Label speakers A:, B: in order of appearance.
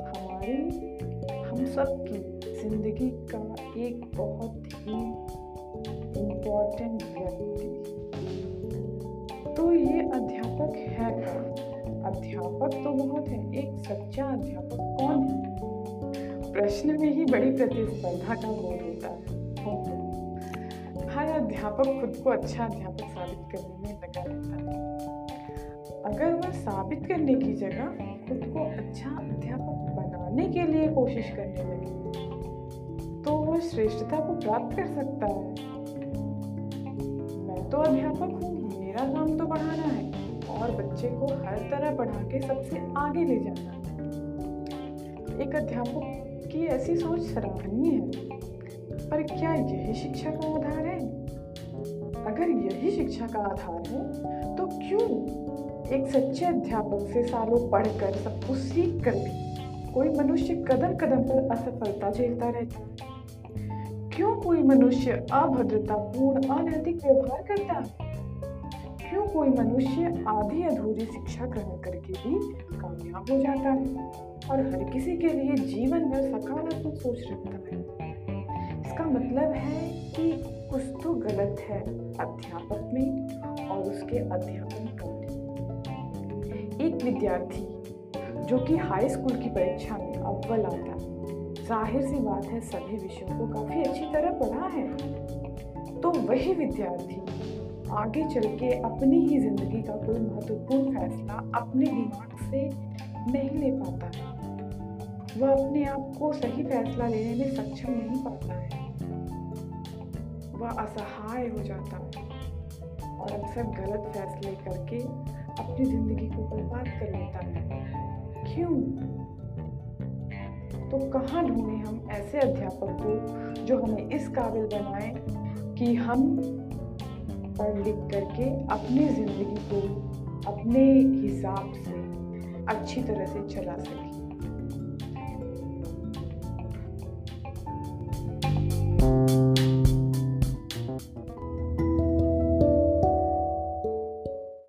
A: हमारी, हम सब की ज़िंदगी का एक बहुत ही इम्पोर्टेंट व्यक्ति। तो ये अध्यापक है अध्यापक तो बहुत है, एक सच्चा अध्यापक कौन है? प्रश्न में ही बड़ी प्रतिस्पर्धा का बोध होता है। हर अध्यापक खुद को अच्छा अध्यापक साबित करने में लगा रहता है। अगर वह साबित करने की जगह खुद को अच्छा अध्यापक बनाने के लिए कोशिश करने लगे। तो वह श्रेष्ठता को प्राप्त कर सकता है। मैं तो अध्यापक हूँ, मेरा काम तो पढ़ाना है, और बच्चे को हर तरह पढ़ा के सबसे आगे ले जाना है। एक अध्यापक की ऐसी सोच सराहनीय है, पर क्या यही शिक्षा का आधार है? अगर यही शिक्षा का आधार है तो क्यों एक सच्चे अध्यापक से सालों पढ़कर सब कुछ सीख कर भी कोई मनुष्य कदम कदम पर असफलता झेलता रहता है। क्यों कोई मनुष्य अभद्रतापूर्ण, अनैतिक व्यवहार करता है? क्यों कोई मनुष्य आधी अधूरी शिक्षा ग्रहण करके भी कामयाब हो जाता है? और हर किसी के लिए जीवन में सकारात्मक सोच रखता है। इसका मतलब है कि कुछ तो गलत है अध्यापक में और उसके अध्यापन एक विद्यार्थी, जो कि हाई स्कूल की परीक्षा में अव्वल आता ज़ाहिर सी बात है, सभी विषयों को काफ़ी अच्छी तरह पढ़ा है। तो वही विद्यार्थी, आगे चल के अपनी ही ज़िंदगी का कोई महत्वपूर्ण फैसला अपने दिमाग से नहीं ले पाता है। वह अपने आप को सही फैसला लेने में सक्षम नहीं पाता है। वह असहाय हो जाता है और अक्सर गलत फैसले करके क्यों? तो कहाँ ढूंढे हम ऐसे अध्यापक को जो हमें इस काबिल बनाए कि हम पढ़ लिख करके अपनी ज़िंदगी को अपने हिसाब से अच्छी तरह से चला सकें।